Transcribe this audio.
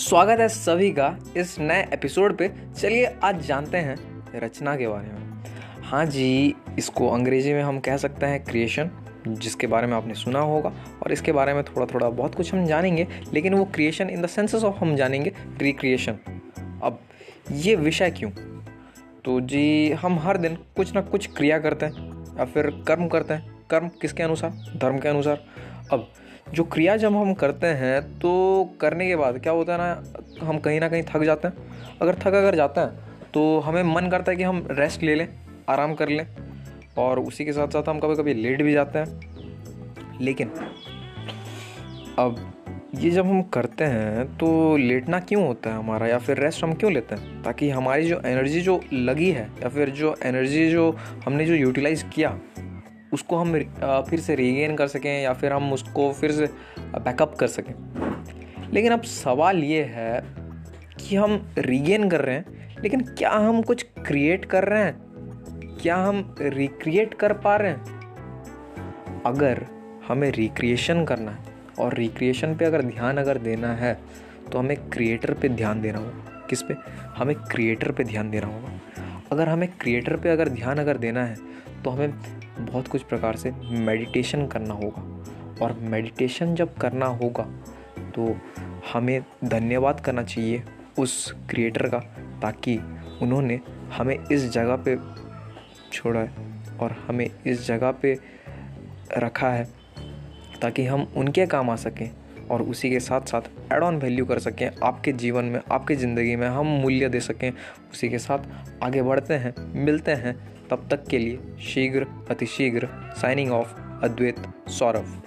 स्वागत है सभी का इस नए एपिसोड पे। चलिए, आज जानते हैं रचना के बारे में। हाँ जी, इसको अंग्रेज़ी में हम कह सकते हैं क्रिएशन जिसके बारे में आपने सुना होगा। और इसके बारे में थोड़ा थोड़ा बहुत कुछ हम जानेंगे, लेकिन वो creation in the senses of हम जानेंगे रिक्रिएशन अब, ये विषय क्यों? तो जी, हम हर दिन कुछ ना कुछ क्रिया करते हैं, या फिर कर्म करते हैं। कर्म किसके अनुसार? धर्म के अनुसार। अब जो क्रिया जब हम करते हैं तो करने के बाद क्या होता है ना, हम कहीं ना कहीं थक जाते हैं। अगर थक अगर जाते हैं तो हमें मन करता है कि हम रेस्ट ले लें, आराम कर लें। और उसी के साथ साथ हम कभी कभी लेट भी जाते हैं। लेकिन अब ये जब हम करते हैं तो लेटना क्यों होता है हमारा? या फिर रेस्ट हम क्यों लेते हैं? ताकि हमारी जो एनर्जी जो लगी है, या फिर जो एनर्जी जो हमने जो यूटिलाइज़ किया उसको हम फिर से रीगेन कर सकें या फिर हम उसको फिर से बैकअप कर सकें। लेकिन अब सवाल ये है कि हम रीगेन कर रहे हैं, लेकिन क्या हम कुछ क्रिएट कर रहे हैं? क्या हम रिक्रिएट कर पा रहे हैं? अगर हमें रिक्रिएशन करना है, और रिक्रिएशन पे अगर ध्यान अगर देना है तो हमें क्रिएटर पे ध्यान देना होगा। किस पे? हमें क्रिएटर पे ध्यान देना होगा। अगर हमें क्रिएटर पे अगर ध्यान अगर देना है तो हमें बहुत कुछ प्रकार से मेडिटेशन करना होगा। और मेडिटेशन जब करना होगा तो हमें धन्यवाद करना चाहिए उस क्रिएटर का, ताकि उन्होंने हमें इस जगह पे छोड़ा है और हमें इस जगह पे रखा है, ताकि हम उनके काम आ सकें और उसी के साथ साथ एड ऑन वैल्यू कर सकें आपके जीवन में, आपकी ज़िंदगी में हम मूल्य दे सकें। उसी के साथ आगे बढ़ते हैं, मिलते हैं। तब तक के लिए शीघ्र अतिशीघ्र साइनिंग ऑफ़ अद्वैत सौरभ।